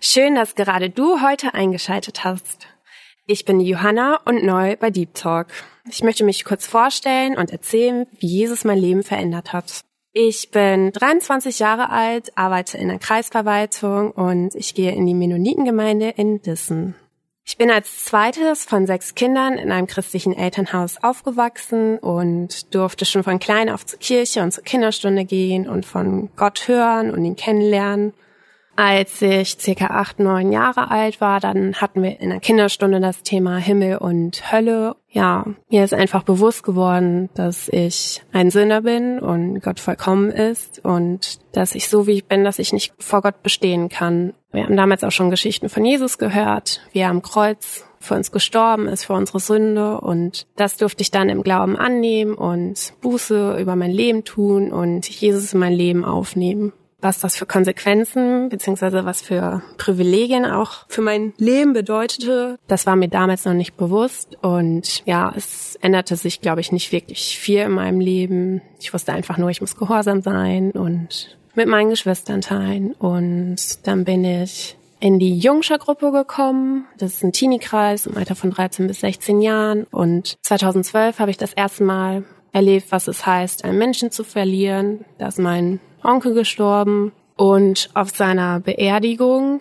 Schön, dass gerade du heute eingeschaltet hast. Ich bin Johanna und neu bei Deep Talk. Ich möchte mich kurz vorstellen und erzählen, wie Jesus mein Leben verändert hat. Ich bin 23 Jahre alt, arbeite in der Kreisverwaltung und ich gehe in die Mennonitengemeinde in Dissen. Ich bin als zweites von sechs Kindern in einem christlichen Elternhaus aufgewachsen und durfte schon von klein auf zur Kirche und zur Kinderstunde gehen und von Gott hören und ihn kennenlernen. Als ich circa acht, neun Jahre alt war, dann hatten wir in der Kinderstunde das Thema Himmel und Hölle. Ja, mir ist einfach bewusst geworden, dass ich ein Sünder bin und Gott vollkommen ist und dass ich so wie ich bin, dass ich nicht vor Gott bestehen kann. Wir haben damals auch schon Geschichten von Jesus gehört, wie er am Kreuz für uns gestorben ist, für unsere Sünde. Und das durfte ich dann im Glauben annehmen und Buße über mein Leben tun und Jesus in mein Leben aufnehmen was das für Konsequenzen beziehungsweise was für Privilegien auch für mein Leben bedeutete, das war mir damals noch nicht bewusst. Und ja, es änderte sich, glaube ich, nicht wirklich viel in meinem Leben. Ich wusste einfach nur, ich muss gehorsam sein und mit meinen Geschwistern teilen. Und dann bin ich in die Jungscher-Gruppe gekommen. Das ist ein Teenie-Kreis im Alter von 13 bis 16 Jahren. Und 2012 habe ich das erste Mal erlebt, was es heißt, einen Menschen zu verlieren. Da ist mein Onkel gestorben und auf seiner Beerdigung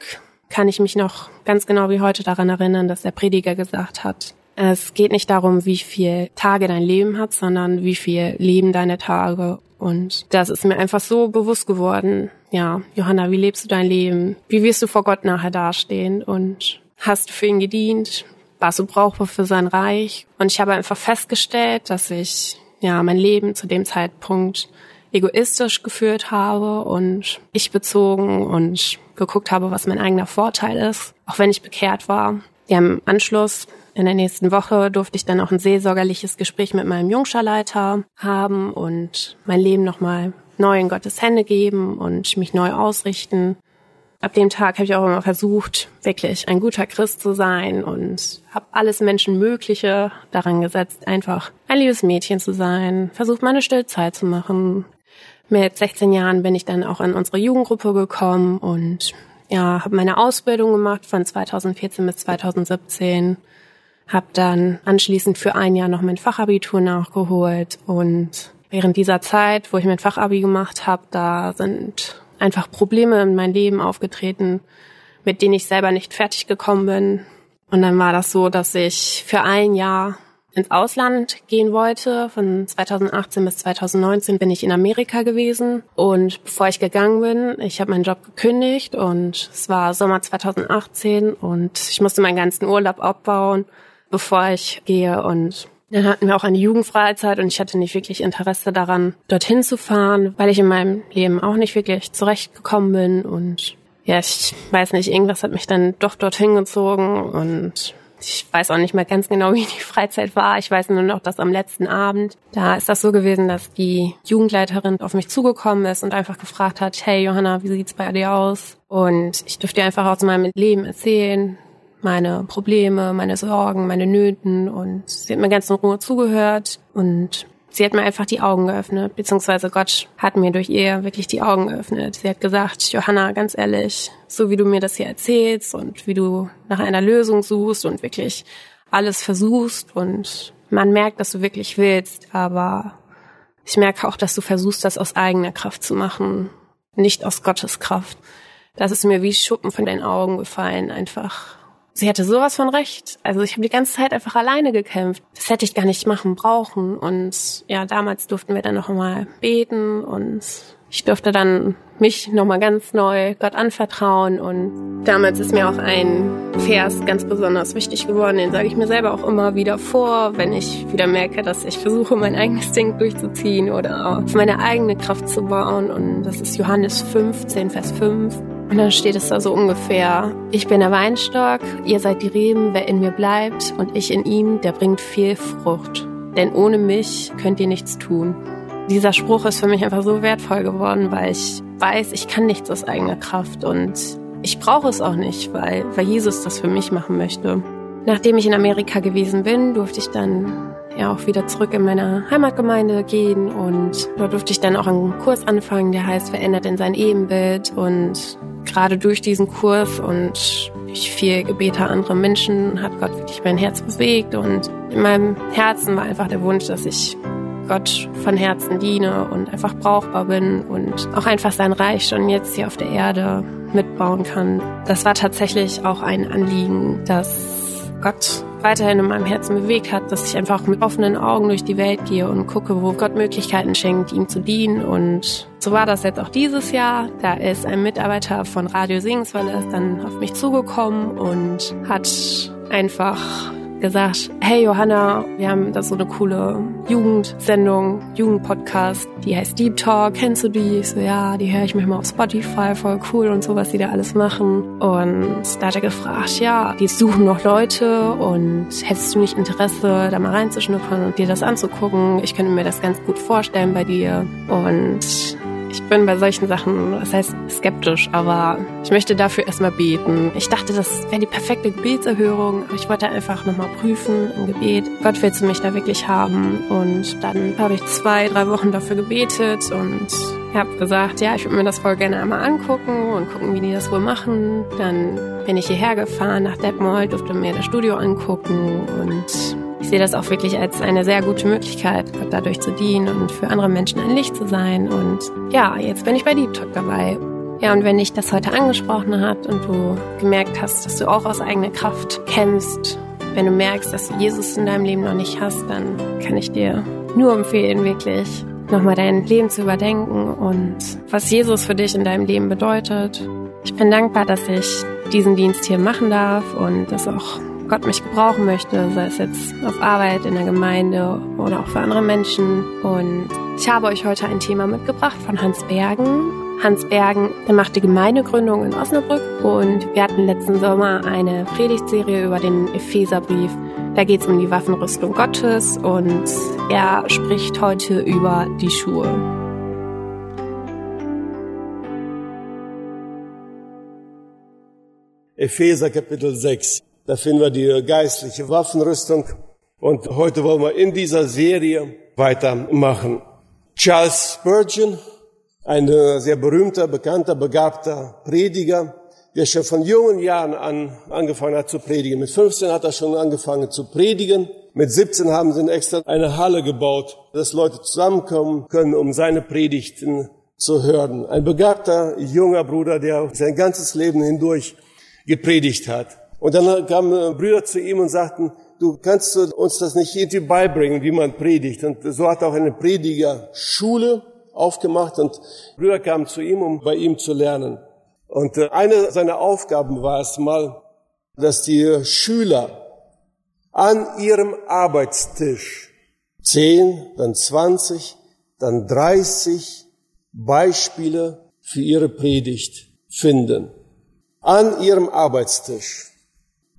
kann ich mich noch ganz genau wie heute daran erinnern, dass der Prediger gesagt hat, es geht nicht darum, wie viel Tage dein Leben hat, sondern wie viel leben deine Tage. Und das ist mir einfach so bewusst geworden. Ja, Johanna, wie lebst du dein Leben? Wie wirst du vor Gott nachher dastehen? Und hast du für ihn gedient? Warst du brauchbar für sein Reich? Und ich habe einfach festgestellt, dass ich, ja, mein Leben zu dem Zeitpunkt egoistisch geführt habe und ich bezogen und geguckt habe, was mein eigener Vorteil ist, auch wenn ich bekehrt war. Ja, im Anschluss in der nächsten Woche durfte ich dann auch ein seelsorgerliches Gespräch mit meinem Jungscharleiter haben und mein Leben nochmal neu in Gottes Hände geben und mich neu ausrichten. Ab dem Tag habe ich auch immer versucht, wirklich ein guter Christ zu sein und habe alles Menschenmögliche daran gesetzt, einfach ein liebes Mädchen zu sein, versucht meine Stillzeit zu machen, mit 16 Jahren bin ich dann auch in unsere Jugendgruppe gekommen und ja, habe meine Ausbildung gemacht von 2014 bis 2017. Habe dann anschließend für ein Jahr noch mein Fachabitur nachgeholt und während dieser Zeit, wo ich mein Fachabi gemacht habe, da sind einfach Probleme in meinem Leben aufgetreten, mit denen ich selber nicht fertig gekommen bin. Und dann war das so, dass ich für ein Jahr ins Ausland gehen wollte. Von 2018 bis 2019 bin ich in Amerika gewesen. Und bevor ich gegangen bin, ich habe meinen Job gekündigt und es war Sommer 2018 und ich musste meinen ganzen Urlaub abbauen, bevor ich gehe. Und dann hatten wir auch eine Jugendfreizeit und ich hatte nicht wirklich Interesse daran, dorthin zu fahren, weil ich in meinem Leben auch nicht wirklich zurechtgekommen bin und ja, ich weiß nicht, irgendwas hat mich dann doch dorthin gezogen und ich weiß auch nicht mehr ganz genau, wie die Freizeit war. Ich weiß nur noch, dass am letzten Abend, da ist das so gewesen, dass die Jugendleiterin auf mich zugekommen ist und einfach gefragt hat, hey Johanna, wie sieht's bei dir aus? Und ich durfte einfach aus meinem Leben erzählen, meine Probleme, meine Sorgen, meine Nöten und sie hat mir ganz in Ruhe zugehört und sie hat mir einfach die Augen geöffnet, beziehungsweise Gott hat mir durch ihr wirklich die Augen geöffnet. Sie hat gesagt, Johanna, ganz ehrlich, so wie du mir das hier erzählst und wie du nach einer Lösung suchst und wirklich alles versuchst und man merkt, dass du wirklich willst, aber ich merke auch, dass du versuchst, das aus eigener Kraft zu machen, nicht aus Gottes Kraft. Das ist mir wie Schuppen von den Augen gefallen, einfach sie hatte sowas von recht. Also ich habe die ganze Zeit einfach alleine gekämpft. Das hätte ich gar nicht machen brauchen. Und ja, damals durften wir dann noch mal beten und ich durfte dann mich nochmal ganz neu Gott anvertrauen und damals ist mir auch ein Vers ganz besonders wichtig geworden, den sage ich mir selber auch immer wieder vor, wenn ich wieder merke, dass ich versuche, mein eigenes Ding durchzuziehen oder auf meine eigene Kraft zu bauen und das ist Johannes 15, Vers 5 Und dann steht es da so ungefähr, ich bin der Weinstock, ihr seid die Reben, wer in mir bleibt und ich in ihm, der bringt viel Frucht. Denn ohne mich könnt ihr nichts tun. Dieser Spruch ist für mich einfach so wertvoll geworden, weil ich weiß, ich kann nichts aus eigener Kraft und ich brauche es auch nicht, weil, weil Jesus das für mich machen möchte. Nachdem ich in Amerika gewesen bin, durfte ich dann ja auch wieder zurück in meine Heimatgemeinde gehen und dort durfte ich dann auch einen Kurs anfangen, der heißt Verändert in sein Ebenbild und gerade durch diesen Kurs und durch viel Gebete anderer Menschen hat Gott wirklich mein Herz bewegt und in meinem Herzen war einfach der Wunsch, dass ich Gott von Herzen diene und einfach brauchbar bin und auch einfach sein Reich schon jetzt hier auf der Erde mitbauen kann. Das war tatsächlich auch ein Anliegen, dass Gott weiterhin in meinem Herzen bewegt hat, dass ich einfach mit offenen Augen durch die Welt gehe und gucke, wo Gott Möglichkeiten schenkt, ihm zu dienen. Und so war das jetzt auch dieses Jahr. Da ist ein Mitarbeiter von Radio Singswelle dann auf mich zugekommen und hat einfach gesagt, hey Johanna, wir haben da so eine coole Jugendsendung, Jugendpodcast, die heißt Deep Talk, kennst du die? Ich so, ja, die höre ich mir mal auf Spotify, voll cool und so, was die da alles machen. Und da hat er gefragt, ja, die suchen noch Leute und hättest du nicht Interesse, da mal reinzuschnuppern und dir das anzugucken? Ich könnte mir das ganz gut vorstellen bei dir. Und ich bin bei solchen Sachen, das heißt skeptisch, aber ich möchte dafür erstmal beten. Ich dachte, das wäre die perfekte Gebetserhörung, aber ich wollte einfach nochmal prüfen im Gebet. Gott willst du mich da wirklich haben? Und dann habe ich zwei, drei Wochen dafür gebetet und habe gesagt, ja, ich würde mir das voll gerne einmal angucken und gucken, wie die das wohl machen. Dann bin ich hierher gefahren nach Detmold, durfte mir das Studio angucken und ich sehe das auch wirklich als eine sehr gute Möglichkeit, dadurch zu dienen und für andere Menschen ein Licht zu sein. Und ja, jetzt bin ich bei Deep Talk dabei. Ja, und wenn dich das heute angesprochen hat und du gemerkt hast, dass du auch aus eigener Kraft kämpfst, wenn du merkst, dass du Jesus in deinem Leben noch nicht hast, dann kann ich dir nur empfehlen, wirklich nochmal dein Leben zu überdenken und was Jesus für dich in deinem Leben bedeutet. Ich bin dankbar, dass ich diesen Dienst hier machen darf und das auch Gott mich gebrauchen möchte, sei es jetzt auf Arbeit, in der Gemeinde oder auch für andere Menschen. Und ich habe euch heute ein Thema mitgebracht von Hans Bergen. Hans Bergen, der die Gemeindegründung in Osnabrück und wir hatten letzten Sommer eine Predigtserie über den Epheserbrief. Da geht es um die Waffenrüstung Gottes und er spricht heute über die Schuhe. Epheser Kapitel 6. Da finden wir die geistliche Waffenrüstung. Und heute wollen wir in dieser Serie weitermachen. Charles Spurgeon, ein sehr berühmter, bekannter, begabter Prediger, der schon von jungen Jahren an angefangen hat zu predigen. Mit 15 hat er schon angefangen zu predigen. Mit 17 haben sie extra eine Halle gebaut, dass Leute zusammenkommen können, um seine Predigten zu hören. Ein begabter junger Bruder, der sein ganzes Leben hindurch gepredigt hat. Und dann kamen Brüder zu ihm und sagten, du kannst uns das nicht irgendwie beibringen, wie man predigt. Und so hat er auch eine Predigerschule aufgemacht und Brüder kamen zu ihm, um bei ihm zu lernen. Und äh, eine seiner Aufgaben war es mal, dass die Schüler an ihrem Arbeitstisch zehn, dann zwanzig, dann dreißig Beispiele für ihre Predigt finden. An ihrem Arbeitstisch.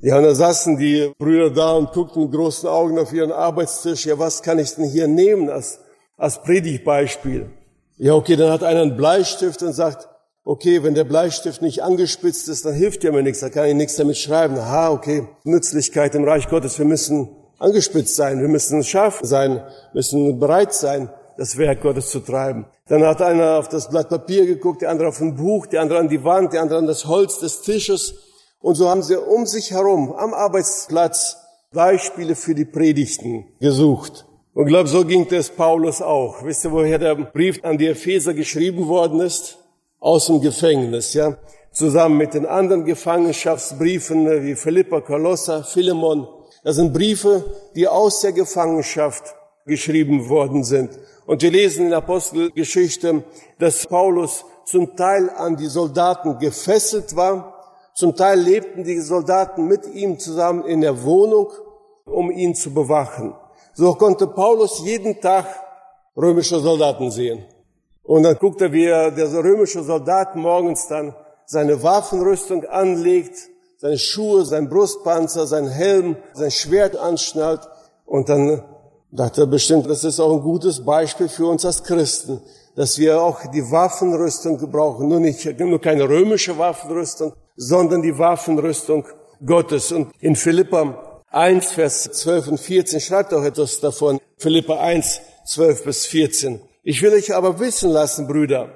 Ja, und da saßen die Brüder da und guckten mit großen Augen auf ihren Arbeitstisch. Ja, was kann ich denn hier nehmen als, als Predigtbeispiel? Ja, okay, dann hat einer einen Bleistift und sagt, okay, wenn der Bleistift nicht angespitzt ist, dann hilft ja mir nichts, da kann ich nichts damit schreiben. Aha, okay, Nützlichkeit im Reich Gottes, wir müssen angespitzt sein, wir müssen scharf sein, müssen bereit sein, das Werk Gottes zu treiben. Dann hat einer auf das Blatt Papier geguckt, der andere auf ein Buch, der andere an die Wand, der andere an das Holz des Tisches. Und so haben sie um sich herum am Arbeitsplatz Beispiele für die Predigten gesucht. Und glaube, so ging es Paulus auch. Wisst ihr, woher der Brief an die Epheser geschrieben worden ist? Aus dem Gefängnis, ja. Zusammen mit den anderen Gefangenschaftsbriefen wie Philippa, Kolosser, Philemon. Das sind Briefe, die aus der Gefangenschaft geschrieben worden sind. Und wir lesen in der Apostelgeschichte, dass Paulus zum Teil an die Soldaten gefesselt war zum Teil lebten die Soldaten mit ihm zusammen in der Wohnung, um ihn zu bewachen. So konnte Paulus jeden Tag römische Soldaten sehen. Und dann guckte, wie der römische Soldat morgens dann seine Waffenrüstung anlegt, seine Schuhe, sein Brustpanzer, sein Helm, sein Schwert anschnallt und dann dachte er bestimmt, das ist auch ein gutes Beispiel für uns als Christen, dass wir auch die Waffenrüstung gebrauchen, nur nicht, nur keine römische Waffenrüstung, sondern die Waffenrüstung Gottes. Und in Philippa 1, Vers 12 und 14 schreibt auch etwas davon. Philippa 1, 12 bis 14. Ich will euch aber wissen lassen, Brüder,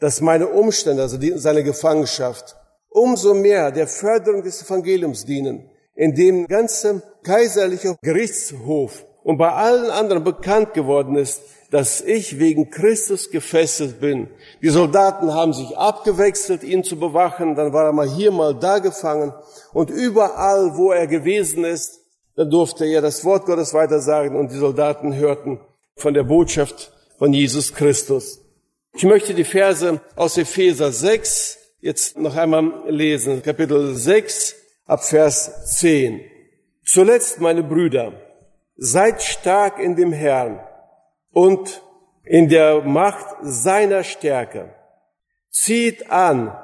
dass meine Umstände, also die, seine Gefangenschaft, umso mehr der Förderung des Evangeliums dienen, in dem ganze kaiserliche Gerichtshof und bei allen anderen bekannt geworden ist, dass ich wegen Christus gefesselt bin. Die Soldaten haben sich abgewechselt, ihn zu bewachen, dann war er mal hier, mal da gefangen und überall, wo er gewesen ist, da durfte er das Wort Gottes weitersagen und die Soldaten hörten von der Botschaft von Jesus Christus. Ich möchte die Verse aus Epheser 6 jetzt noch einmal lesen. Kapitel 6 ab Vers 10. Zuletzt, meine Brüder, seid stark in dem Herrn und in der Macht seiner Stärke. Zieht an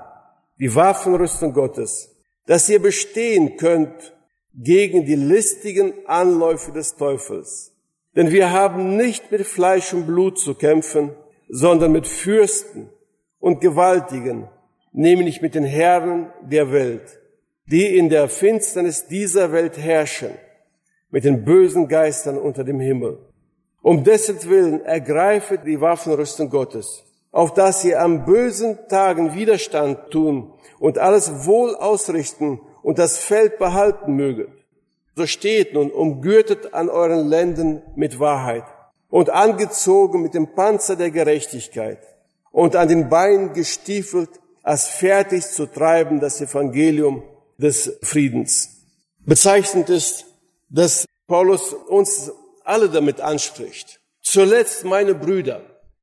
die Waffenrüstung Gottes, dass ihr bestehen könnt gegen die listigen Anläufe des Teufels. Denn wir haben nicht mit Fleisch und Blut zu kämpfen, sondern mit Fürsten und Gewaltigen, nämlich mit den Herren der Welt, die in der Finsternis dieser Welt herrschen, mit den bösen Geistern unter dem Himmel. Um dessen Willen ergreifet die Waffenrüstung Gottes, auf dass ihr am bösen Tagen Widerstand tun und alles wohl ausrichten und das Feld behalten möget. So steht nun umgürtet an euren Lenden mit Wahrheit und angezogen mit dem Panzer der Gerechtigkeit und an den Beinen gestiefelt, als fertig zu treiben das Evangelium des Friedens. Bezeichnend ist, dass Paulus uns alle damit anspricht. Zuletzt, meine Brüder,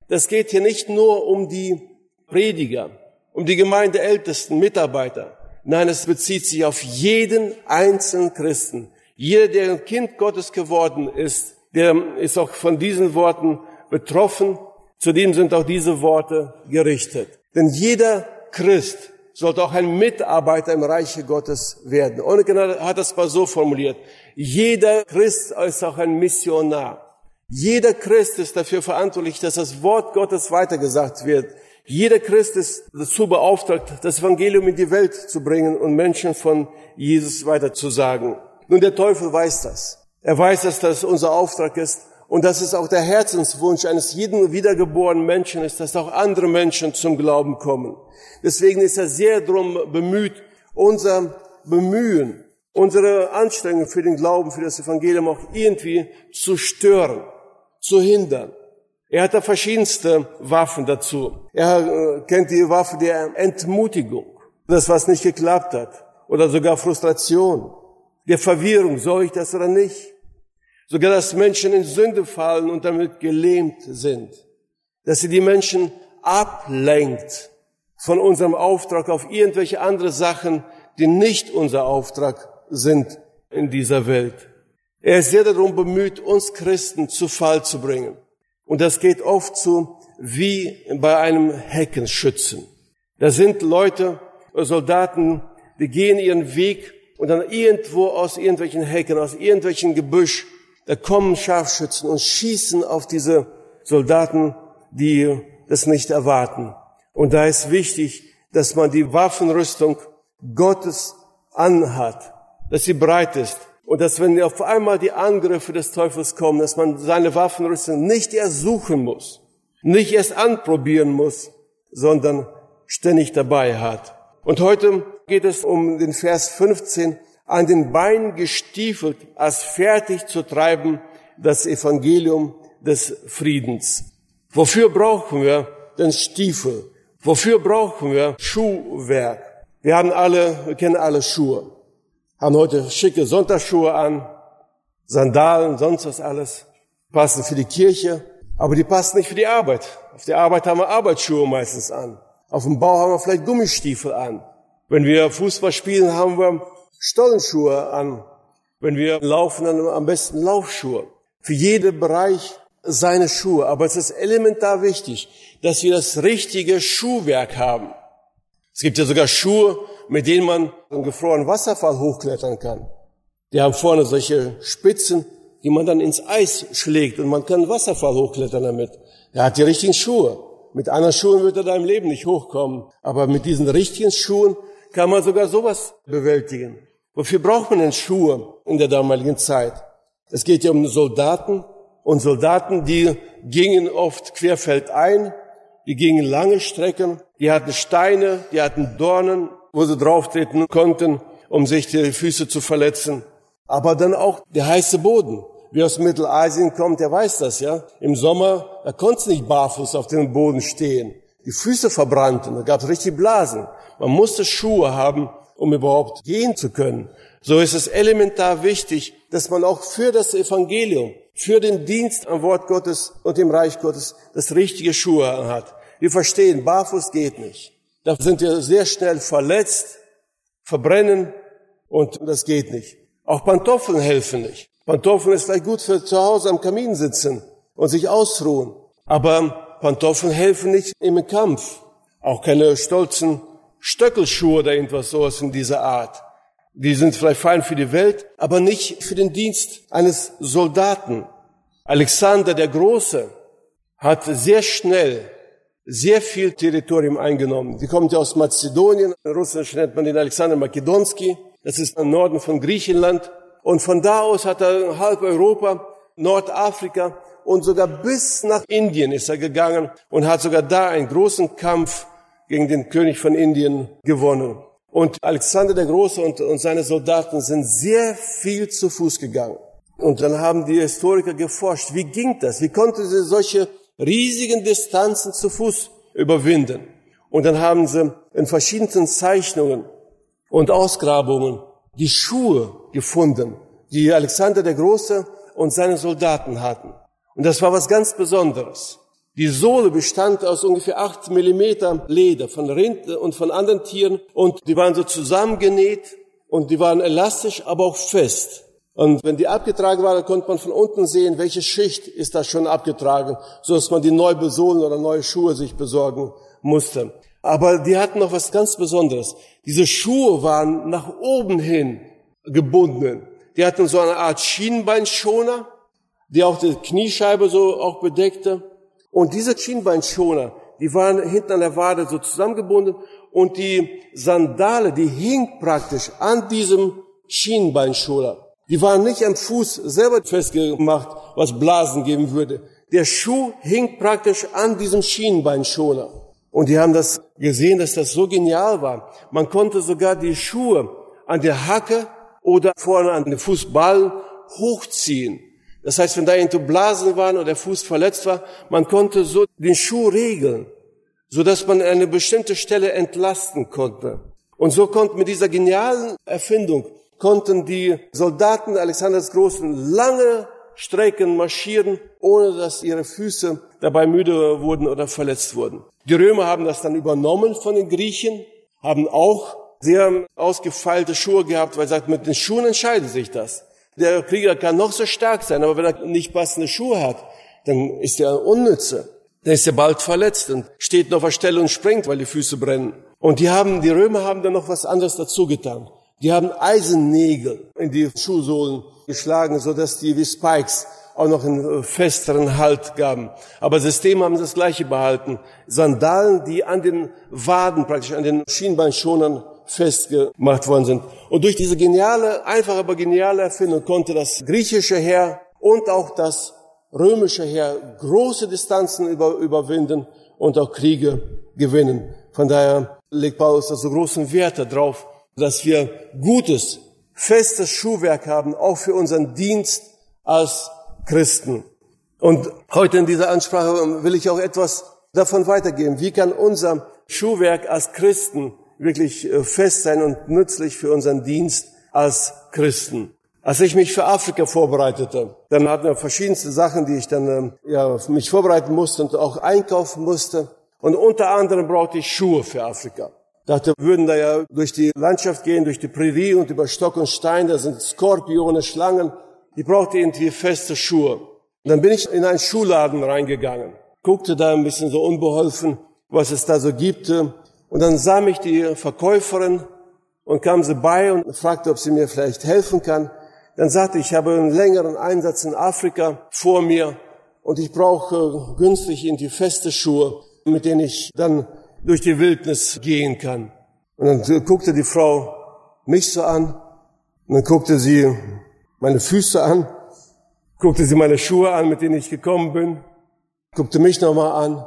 das geht hier nicht nur um die Prediger, um die Gemeindeältesten, Mitarbeiter. Nein, es bezieht sich auf jeden einzelnen Christen. Jeder, der ein Kind Gottes geworden ist, der ist auch von diesen Worten betroffen. Zudem sind auch diese Worte gerichtet. Denn jeder Christ sollte auch ein Mitarbeiter im Reiche Gottes werden. Onnekener hat das mal so formuliert. Jeder Christ ist auch ein Missionar. Jeder Christ ist dafür verantwortlich, dass das Wort Gottes weitergesagt wird. Jeder Christ ist dazu beauftragt, das Evangelium in die Welt zu bringen und Menschen von Jesus weiterzusagen. Nun, der Teufel weiß das. Er weiß, dass das unser Auftrag ist und dass es auch der Herzenswunsch eines jeden wiedergeborenen Menschen ist, dass auch andere Menschen zum Glauben kommen. Deswegen ist er sehr darum bemüht, unser Bemühen, unsere Anstrengungen für den Glauben, für das Evangelium auch irgendwie zu stören, zu hindern. Er hat da verschiedenste Waffen dazu. Er äh, kennt die Waffe der Entmutigung, das was nicht geklappt hat, oder sogar Frustration, der Verwirrung, soll ich das oder nicht? Sogar, dass Menschen in Sünde fallen und damit gelähmt sind. Dass sie die Menschen ablenkt von unserem Auftrag auf irgendwelche andere Sachen, die nicht unser Auftrag sind in dieser Welt. Er ist sehr darum bemüht, uns Christen zu Fall zu bringen. Und das geht oft so wie bei einem Heckenschützen. Da sind Leute, Soldaten, die gehen ihren Weg und dann irgendwo aus irgendwelchen Hecken, aus irgendwelchen Gebüsch da kommen Scharfschützen und schießen auf diese Soldaten, die das nicht erwarten. Und da ist wichtig, dass man die Waffenrüstung Gottes anhat, dass sie breit ist und dass wenn auf einmal die Angriffe des Teufels kommen, dass man seine Waffenrüstung nicht erst suchen muss, nicht erst anprobieren muss, sondern ständig dabei hat. Und heute geht es um den Vers 15, an den Beinen gestiefelt, als fertig zu treiben das Evangelium des Friedens. Wofür brauchen wir den Stiefel? Wofür brauchen wir Schuhwerk? Wir haben alle, wir kennen alle Schuhe. Haben heute schicke Sonntagsschuhe an, Sandalen, sonst was alles. Passen für die Kirche, aber die passen nicht für die Arbeit. Auf der Arbeit haben wir Arbeitsschuhe meistens an. Auf dem Bau haben wir vielleicht Gummistiefel an. Wenn wir Fußball spielen, haben wir Stollenschuhe an. Wenn wir laufen, dann am besten Laufschuhe. Für jeden Bereich seine Schuhe. Aber es ist elementar wichtig, dass wir das richtige Schuhwerk haben. Es gibt ja sogar Schuhe, mit denen man einen gefrorenen Wasserfall hochklettern kann. Die haben vorne solche Spitzen, die man dann ins Eis schlägt und man kann einen Wasserfall hochklettern damit. Er hat die richtigen Schuhe. Mit anderen Schuhen wird er da im Leben nicht hochkommen. Aber mit diesen richtigen Schuhen kann man sogar sowas bewältigen. Wofür braucht man denn Schuhe in der damaligen Zeit? Es geht ja um Soldaten und Soldaten, die gingen oft querfeldein, die gingen lange Strecken, die hatten Steine, die hatten Dornen, wo sie drauftreten konnten, um sich die Füße zu verletzen. Aber dann auch der heiße Boden. Wer aus Mittelasien kommt, der weiß das, ja. Im Sommer, da konnte nicht barfuß auf dem Boden stehen. Die Füße verbrannten, da gab es richtig Blasen. Man musste Schuhe haben, um überhaupt gehen zu können. So ist es elementar wichtig, dass man auch für das Evangelium, für den Dienst am Wort Gottes und im Reich Gottes das richtige Schuhe hat. Wir verstehen, barfuß geht nicht. Da sind wir sehr schnell verletzt, verbrennen und das geht nicht. Auch Pantoffeln helfen nicht. Pantoffeln ist vielleicht gut für zu Hause am Kamin sitzen und sich ausruhen. Aber Pantoffeln helfen nicht im Kampf. Auch keine stolzen Stöckelschuhe oder irgendwas sowas in dieser Art. Die sind vielleicht fein für die Welt, aber nicht für den Dienst eines Soldaten. Alexander der Große hat sehr schnell sehr viel Territorium eingenommen. Die kommt ja aus Mazedonien. In Russisch nennt man den Alexander Makedonski. Das ist im Norden von Griechenland. Und von da aus hat er halb Europa, Nordafrika und sogar bis nach Indien ist er gegangen und hat sogar da einen großen Kampf gegen den König von Indien gewonnen. Und Alexander der Große und, und seine Soldaten sind sehr viel zu Fuß gegangen. Und dann haben die Historiker geforscht, wie ging das? Wie konnte sie solche riesigen Distanzen zu Fuß überwinden? Und dann haben sie in verschiedenen Zeichnungen und Ausgrabungen die Schuhe gefunden, die Alexander der Große und seine Soldaten hatten. Und das war was ganz Besonderes. Die Sohle bestand aus ungefähr acht Millimeter Leder von Rind und von anderen Tieren und die waren so zusammengenäht und die waren elastisch, aber auch fest. Und wenn die abgetragen waren, konnte man von unten sehen, welche Schicht ist da schon abgetragen, so dass man die neu besohlen oder neue Schuhe sich besorgen musste. Aber die hatten noch was ganz Besonderes. Diese Schuhe waren nach oben hin gebunden. Die hatten so eine Art Schienbeinschoner, die auch die Kniescheibe so auch bedeckte. Und diese Schienbeinschoner, die waren hinten an der Wade so zusammengebunden und die Sandale, die hing praktisch an diesem Schienbeinschoner. Die waren nicht am Fuß selber festgemacht, was Blasen geben würde. Der Schuh hing praktisch an diesem Schienbeinschoner. Und die haben das gesehen, dass das so genial war. Man konnte sogar die Schuhe an der Hacke oder vorne an den Fußballen hochziehen. Das heißt, wenn da irgendwo Blasen waren oder der Fuß verletzt war, man konnte so den Schuh regeln, so dass man eine bestimmte Stelle entlasten konnte. Und so konnten mit dieser genialen Erfindung konnten die Soldaten Alexanders Großen lange Strecken marschieren, ohne dass ihre Füße dabei müde wurden oder verletzt wurden. Die Römer haben das dann übernommen von den Griechen, haben auch sehr ausgefeilte Schuhe gehabt, weil sie sagt, mit den Schuhen entscheidet sich das. Der Krieger kann noch so stark sein, aber wenn er nicht passende Schuhe hat, dann ist er unnütze. Dann ist er bald verletzt und steht noch auf der Stelle und springt, weil die Füße brennen. Und die haben, die Römer haben dann noch was anderes dazu getan. Die haben Eisennägel in die Schuhsohlen geschlagen, so dass die wie Spikes auch noch einen festeren Halt gaben. Aber System haben das gleiche behalten. Sandalen, die an den Waden praktisch, an den Schienbeinschonern festgemacht worden sind. Und durch diese geniale, einfache, aber geniale Erfindung konnte das griechische Heer und auch das römische Heer große Distanzen über, überwinden und auch Kriege gewinnen. Von daher legt Paulus da so großen Wert darauf, dass wir gutes, festes Schuhwerk haben, auch für unseren Dienst als Christen. Und heute in dieser Ansprache will ich auch etwas davon weitergeben. Wie kann unser Schuhwerk als Christen wirklich äh, fest sein und nützlich für unseren Dienst als Christen. Als ich mich für Afrika vorbereitete, dann hatten wir verschiedenste Sachen, die ich dann ähm, ja, mich vorbereiten musste und auch einkaufen musste. Und unter anderem brauchte ich Schuhe für Afrika. Dachte, wir würden da ja durch die Landschaft gehen, durch die Prärie und über Stock und Stein, da sind Skorpione, Schlangen. Ich brauchte irgendwie feste Schuhe. Und dann bin ich in einen Schuhladen reingegangen, guckte da ein bisschen so unbeholfen, was es da so gibt Und dann sah mich die Verkäuferin und kam sie bei und fragte, ob sie mir vielleicht helfen kann. Dann sagte ich, ich habe einen längeren Einsatz in Afrika vor mir und ich brauche günstig in die feste Schuhe, mit denen ich dann durch die Wildnis gehen kann. Und dann guckte die Frau mich so an und dann guckte sie meine Füße an, guckte sie meine Schuhe an, mit denen ich gekommen bin, guckte mich nochmal an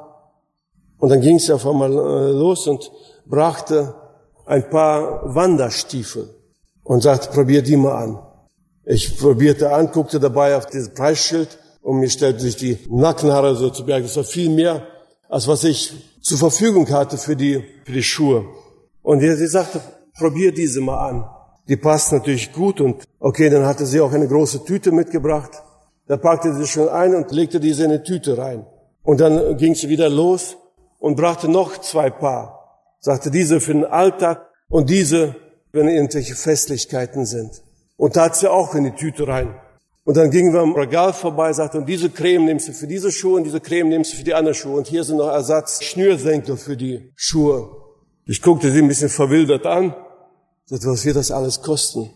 und dann ging sie auf einmal äh, los und brachte ein paar Wanderstiefel und sagte, probier die mal an. Ich probierte an, guckte dabei auf dieses Preisschild und mir stellte sich die Nackenhaare so zu Berg. Das war viel mehr, als was ich zur Verfügung hatte für die, für die Schuhe. Und sie sagte, probier diese mal an. Die passt natürlich gut und okay, dann hatte sie auch eine große Tüte mitgebracht. Da packte sie schon ein und legte diese in eine Tüte rein. Und dann ging sie wieder los und brachte noch zwei Paar. Sagte diese für den Alltag und diese, wenn irgendwelche Festlichkeiten sind. Und tat sie auch in die Tüte rein. Und dann gingen wir am Regal vorbei, sagte, und diese Creme nimmst du für diese Schuhe und diese Creme nimmst du für die anderen Schuhe. Und hier sind noch Ersatz Schnürsenkel für die Schuhe. Ich guckte sie ein bisschen verwildert an, sagte, was wird das alles kosten?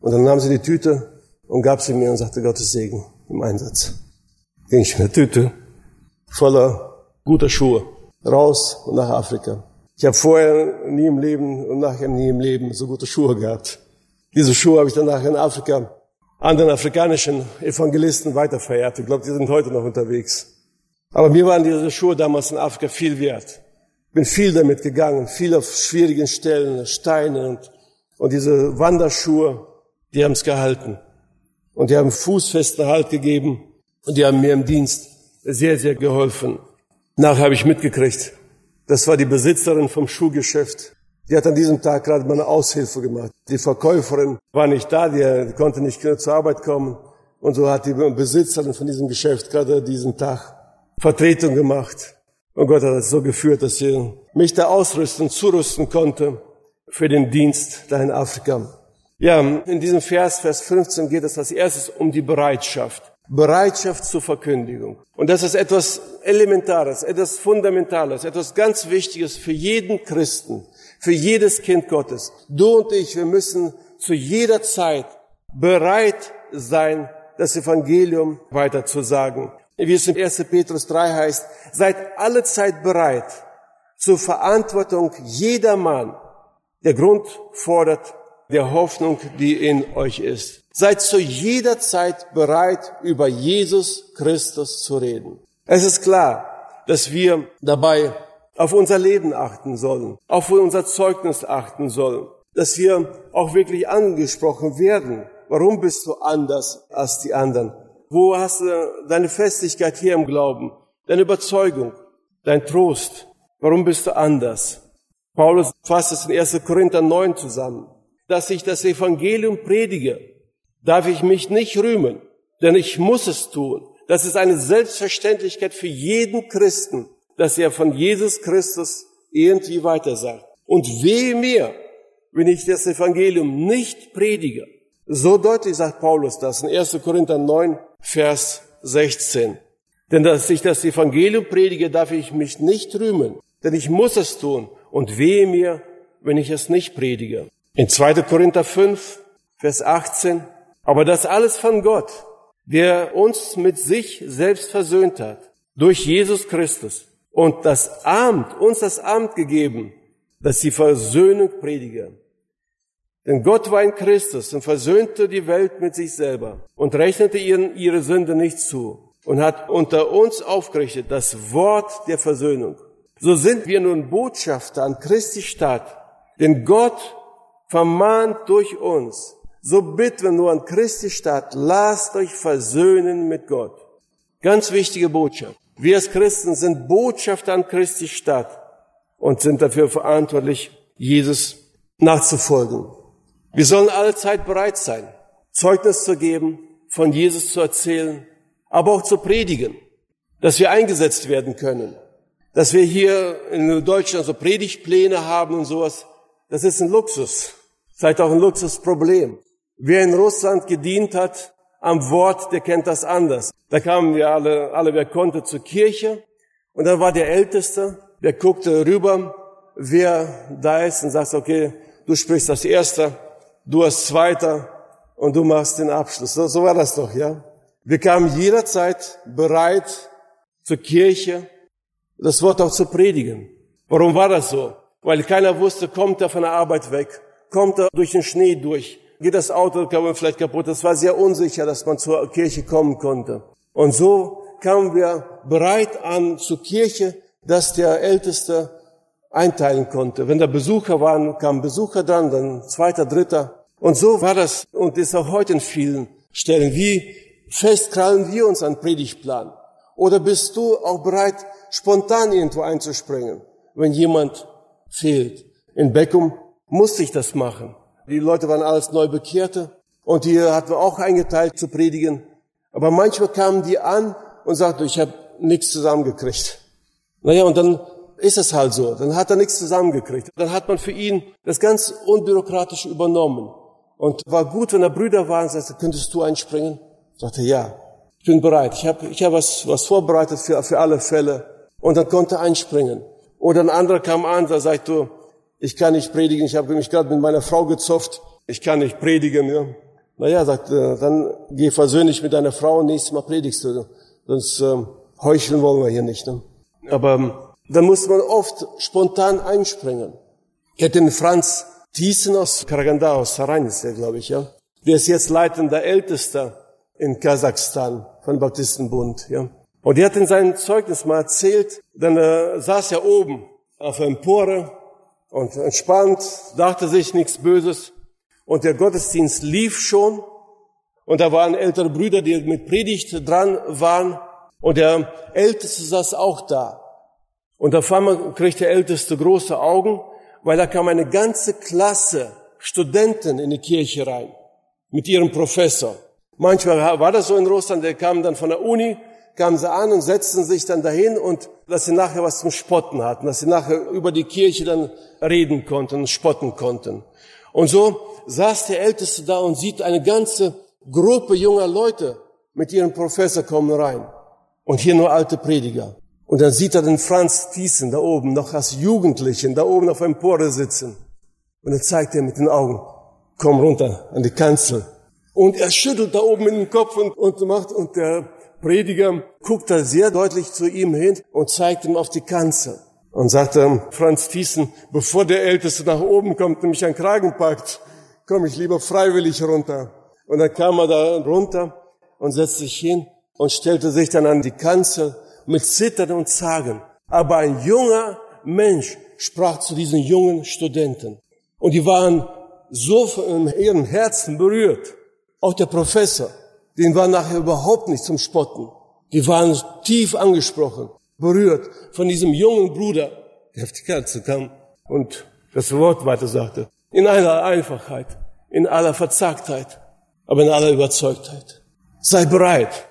Und dann nahm sie die Tüte und gab sie mir und sagte, Gottes Segen im Einsatz. Ging ich in der Tüte voller guter Schuhe raus und nach Afrika. Ich habe vorher nie im Leben und nachher nie im Leben so gute Schuhe gehabt. Diese Schuhe habe ich dann nachher in Afrika anderen afrikanischen Evangelisten weiterverehrt. Ich glaube, die sind heute noch unterwegs. Aber mir waren diese Schuhe damals in Afrika viel wert. Bin viel damit gegangen, viel auf schwierigen Stellen, Steine und, und diese Wanderschuhe, die haben es gehalten. Und die haben fußfesten Halt gegeben und die haben mir im Dienst sehr, sehr geholfen. Nachher habe ich mitgekriegt, das war die Besitzerin vom Schuhgeschäft. Die hat an diesem Tag gerade mal eine Aushilfe gemacht. Die Verkäuferin war nicht da, die konnte nicht zur Arbeit kommen. Und so hat die Besitzerin von diesem Geschäft gerade diesen Tag Vertretung gemacht. Und Gott hat es so geführt, dass sie mich da ausrüsten, zurüsten konnte für den Dienst da in Afrika. Ja, in diesem Vers, Vers 15 geht es als erstes um die Bereitschaft. Bereitschaft zur Verkündigung. Und das ist etwas Elementares, etwas Fundamentales, etwas ganz Wichtiges für jeden Christen, für jedes Kind Gottes. Du und ich, wir müssen zu jeder Zeit bereit sein, das Evangelium weiterzusagen. Wie es in 1. Petrus 3 heißt, seid alle Zeit bereit zur Verantwortung jedermann, der Grund fordert der Hoffnung, die in euch ist. Seid zu jeder Zeit bereit, über Jesus Christus zu reden. Es ist klar, dass wir dabei auf unser Leben achten sollen, auf unser Zeugnis achten sollen, dass wir auch wirklich angesprochen werden. Warum bist du anders als die anderen? Wo hast du deine Festigkeit hier im Glauben, deine Überzeugung, dein Trost? Warum bist du anders? Paulus fasst es in 1. Korinther 9 zusammen, dass ich das Evangelium predige, darf ich mich nicht rühmen, denn ich muss es tun. Das ist eine Selbstverständlichkeit für jeden Christen, dass er von Jesus Christus irgendwie weitersagt. Und wehe mir, wenn ich das Evangelium nicht predige. So deutlich sagt Paulus das in 1. Korinther 9, Vers 16. Denn dass ich das Evangelium predige, darf ich mich nicht rühmen, denn ich muss es tun. Und wehe mir, wenn ich es nicht predige. In 2. Korinther 5, Vers 18 aber das alles von Gott, der uns mit sich selbst versöhnt hat, durch Jesus Christus und das Amt, uns das Amt gegeben, dass die Versöhnung predige. Denn Gott war in Christus und versöhnte die Welt mit sich selber und rechnete ihnen ihre Sünde nicht zu und hat unter uns aufgerichtet das Wort der Versöhnung. So sind wir nun Botschafter an Christi Stadt, denn Gott vermahnt durch uns, so bitten wir nur an Christi Stadt, lasst euch versöhnen mit Gott. Ganz wichtige Botschaft. Wir als Christen sind Botschafter an Christi Stadt und sind dafür verantwortlich, Jesus nachzufolgen. Wir sollen alle Zeit bereit sein, Zeugnis zu geben, von Jesus zu erzählen, aber auch zu predigen, dass wir eingesetzt werden können, dass wir hier in Deutschland so Predigtpläne haben und sowas. Das ist ein Luxus, vielleicht auch ein Luxusproblem. Wer in Russland gedient hat am Wort, der kennt das anders. Da kamen wir alle, alle wer konnte zur Kirche und dann war der Älteste, der guckte rüber wer da ist und sagst, okay, du sprichst das Erste, du als Zweiter und du machst den Abschluss. So, so war das doch, ja. Wir kamen jederzeit bereit zur Kirche, das Wort auch zu predigen. Warum war das so? Weil keiner wusste, kommt er von der Arbeit weg, kommt er durch den Schnee durch, geht das Auto vielleicht kaputt. Es war sehr unsicher, dass man zur Kirche kommen konnte. Und so kamen wir bereit an zur Kirche, dass der Älteste einteilen konnte. Wenn da Besucher waren, kamen Besucher dran, dann zweiter, dritter. Und so war das und ist auch heute in vielen Stellen. Wie fest krallen wir uns an Predigtplan? Oder bist du auch bereit, spontan irgendwo einzuspringen, wenn jemand fehlt? In Beckum musste ich das machen. Die Leute waren alles Neubekehrte und die hatten wir auch eingeteilt zu predigen. Aber manchmal kamen die an und sagten, ich habe nichts zusammengekriegt. Naja, und dann ist es halt so. Dann hat er nichts zusammengekriegt. Dann hat man für ihn das ganz unbürokratisch übernommen. Und war gut, wenn da Brüder waren, sagte, könntest du einspringen? Sagte, ja, ich bin bereit. Ich habe ich hab was, was vorbereitet für, für alle Fälle. Und dann konnte er einspringen. Oder ein anderer kam an, da sagt du, ich kann nicht predigen, ich habe mich gerade mit meiner Frau gezofft, ich kann nicht predigen. Ja. Naja, sagt, äh, dann geh versöhnlich mit deiner Frau und nächstes Mal predigst du. Sonst ähm, heucheln wollen wir hier nicht. Ne? Aber ähm, dann muss man oft spontan einspringen. Ich hätte den Franz Thiessen aus Karaganda, aus Saran ist der, glaube ich, ja. Der ist jetzt leitender Ältester in Kasachstan von Baptistenbund, ja. Und der hat in seinem Zeugnis mal erzählt, dann äh, saß er oben auf der Empore und entspannt, dachte sich nichts Böses. Und der Gottesdienst lief schon. Und da waren ältere Brüder, die mit Predigt dran waren. Und der Älteste saß auch da. Und auf einmal kriegt der Älteste große Augen, weil da kam eine ganze Klasse Studenten in die Kirche rein mit ihrem Professor. Manchmal war das so in Russland, der kam dann von der Uni, kamen sie an und setzten sich dann dahin und dass sie nachher was zum Spotten hatten, dass sie nachher über die Kirche dann reden konnten spotten konnten. Und so saß der Älteste da und sieht eine ganze Gruppe junger Leute mit ihrem Professor kommen rein. Und hier nur alte Prediger. Und dann sieht er den Franz Thiessen da oben, noch als Jugendlichen, da oben auf einem Pore sitzen. Und dann zeigt er mit den Augen, komm runter an die Kanzel. Und er schüttelt da oben in den Kopf und, und macht, und der Prediger guckt da sehr deutlich zu ihm hin und zeigt ihm auf die Kanzel. Und sagt er, Franz Thiessen, bevor der Älteste nach oben kommt und mich an Kragen packt, komme ich lieber freiwillig runter. Und dann kam er da runter und setzte sich hin und stellte sich dann an die Kanzel mit Zittern und Zagen. Aber ein junger Mensch sprach zu diesen jungen Studenten. Und die waren so in ihrem Herzen berührt. Auch der Professor, den war nachher überhaupt nicht zum Spotten. Die waren tief angesprochen, berührt von diesem jungen Bruder, der auf die Kerze kam und das Wort weiter sagte. In aller Einfachheit, in aller Verzagtheit, aber in aller Überzeugtheit. Sei bereit,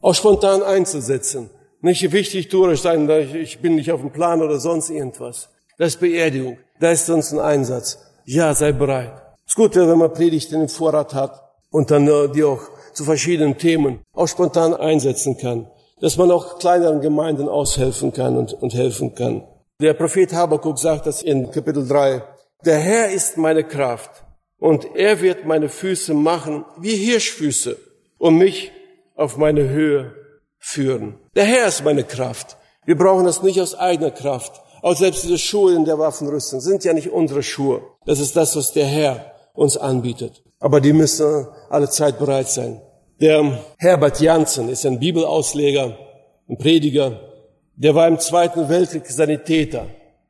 auch spontan einzusetzen, nicht wichtig durch sein, ich bin nicht auf dem Plan oder sonst irgendwas. Das ist Beerdigung. Da ist sonst ein Einsatz. Ja, sei bereit. Es ist gut, wenn man Predigt in den Vorrat hat und dann äh, die auch zu verschiedenen Themen auch spontan einsetzen kann. Dass man auch kleineren Gemeinden aushelfen kann und, und helfen kann. Der Prophet Habakkuk sagt das in Kapitel 3. Der Herr ist meine Kraft und er wird meine Füße machen wie Hirschfüße und mich auf meine Höhe führen. Der Herr ist meine Kraft. Wir brauchen das nicht aus eigener Kraft. Auch selbst diese Schuhe in der Waffenrüstung sind ja nicht unsere Schuhe. Das ist das, was der Herr uns anbietet. Aber die müssen alle Zeit bereit sein. Der Herbert Janssen ist ein Bibelausleger, ein Prediger. Der war im Zweiten Weltkrieg Sanitäter.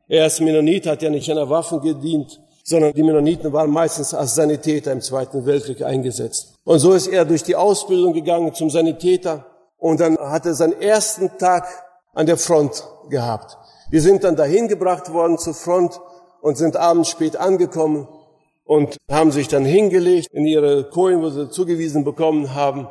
Er als Mennonit hat ja nicht an der Waffen gedient, sondern die Mennoniten waren meistens als Sanitäter im Zweiten Weltkrieg eingesetzt. Und so ist er durch die Ausbildung gegangen zum Sanitäter und dann hat er seinen ersten Tag an der Front gehabt. Wir sind dann dahin gebracht worden zur Front und sind abends spät angekommen und haben sich dann hingelegt in ihre Kohlen, wo sie zugewiesen bekommen haben.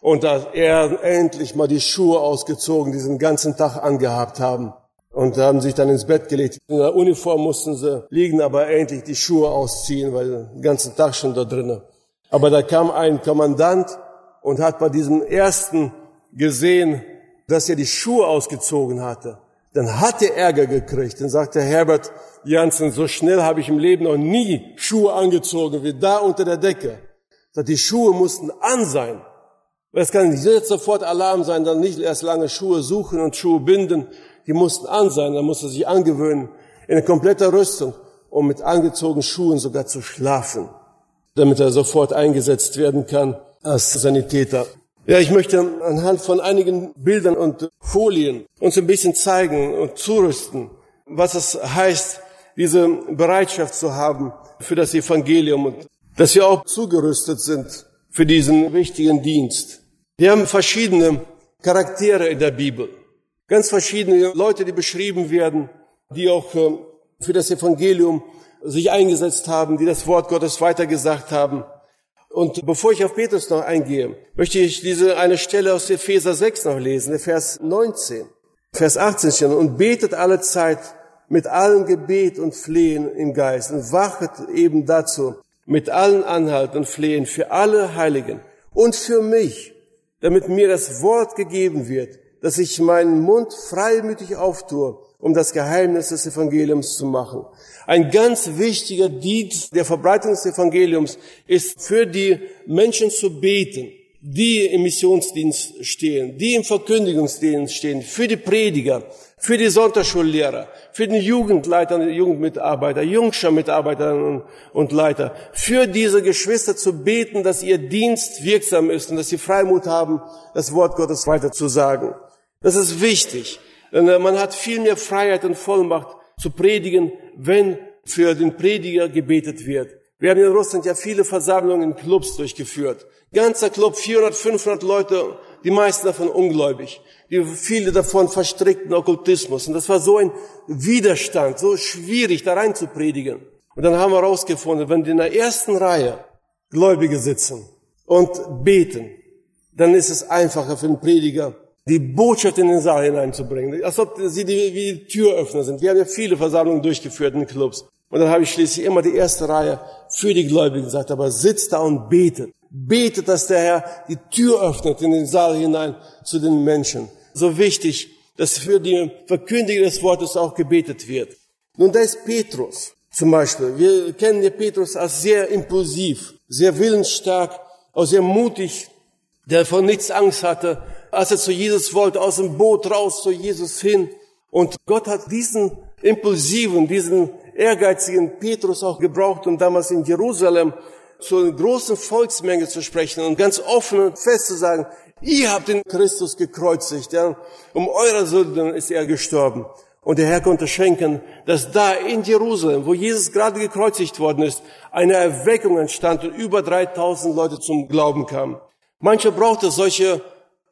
Und da er endlich mal die Schuhe ausgezogen, die sie den ganzen Tag angehabt haben. Und haben sich dann ins Bett gelegt. In der Uniform mussten sie liegen, aber endlich die Schuhe ausziehen, weil den ganzen Tag schon da drinnen. Aber da kam ein Kommandant und hat bei diesem ersten gesehen, dass er die Schuhe ausgezogen hatte. dann hat er Ärger gekriegt. Dann sagte Herbert Janssen, so schnell habe ich im Leben noch nie Schuhe angezogen wie da unter der Decke. Die Schuhe mussten an sein. Es kann nicht sofort Alarm sein, dann nicht erst lange Schuhe suchen und Schuhe binden. Die mussten an sein, dann musste sich angewöhnen, in kompletter Rüstung, um mit angezogenen Schuhen sogar zu schlafen, damit er sofort eingesetzt werden kann als Sanitäter. Ja, ich möchte anhand von einigen Bildern und Folien uns ein bisschen zeigen und zurüsten, was es heißt, diese Bereitschaft zu haben für das Evangelium und dass wir auch zugerüstet sind für diesen wichtigen Dienst. Wir haben verschiedene Charaktere in der Bibel, ganz verschiedene Leute, die beschrieben werden, die auch äh, für das Evangelium sich eingesetzt haben, die das Wort Gottes weitergesagt haben. Und bevor ich auf Petrus noch eingehe, möchte ich diese eine Stelle aus Epheser 6 noch lesen, Vers 19. Vers 18 steht, und betet alle Zeit mit allem Gebet und Flehen im Geist und wachet eben dazu mit allen Anhalten und Flehen für alle Heiligen und für mich, damit mir das Wort gegeben wird, dass ich meinen Mund freimütig auftue, um das Geheimnis des Evangeliums zu machen. Ein ganz wichtiger Dienst der Verbreitung des Evangeliums ist für die Menschen zu beten, die im Missionsdienst stehen, die im Verkündigungsdienst stehen, für die Prediger, für die Sonntagsschullehrer, für den Jugendleiter Jugendmitarbeiter, Jungschar-Mitarbeiter und, und Leiter, für diese Geschwister zu beten, dass ihr Dienst wirksam ist und dass sie Freimut haben, das Wort Gottes weiter zu sagen. Das ist wichtig. Denn äh, man hat viel mehr Freiheit und Vollmacht zu predigen, wenn für den Prediger gebetet wird. Wir haben in Russland ja viele Versammlungen in Clubs durchgeführt. Ganzer Club, 400, 500 Leute, die meisten davon ungläubig. Die, viele davon verstrickten Okkultismus. Und das war so ein Widerstand, so schwierig da rein zu predigen. Und dann haben wir herausgefunden, wenn in der ersten Reihe Gläubige sitzen und beten, dann ist es einfacher für den Prediger, die Botschaft in den Saal hineinzubringen. Als ob sie die, wie Türöffner sind. Wir haben ja viele Versammlungen durchgeführt in Clubs. Und dann habe ich schließlich immer die erste Reihe für die Gläubigen gesagt, aber sitzt da und betet. Betet, dass der Herr die Tür öffnet in den Saal hinein zu den Menschen. So wichtig, dass für die Verkündigung des Wortes auch gebetet wird. Nun, da ist Petrus zum Beispiel. Wir kennen ja Petrus als sehr impulsiv, sehr willensstark, auch sehr mutig, der von nichts Angst hatte, als er zu Jesus wollte, aus dem Boot raus zu Jesus hin. Und Gott hat diesen impulsiven, diesen ehrgeizigen Petrus auch gebraucht, um damals in Jerusalem zu einer großen Volksmenge zu sprechen und ganz offen und fest zu sagen, ihr habt den Christus gekreuzigt, ja, um eure Sünden ist er gestorben. Und der Herr konnte schenken, dass da in Jerusalem, wo Jesus gerade gekreuzigt worden ist, eine Erweckung entstand und über 3000 Leute zum Glauben kamen. Manche brauchte solche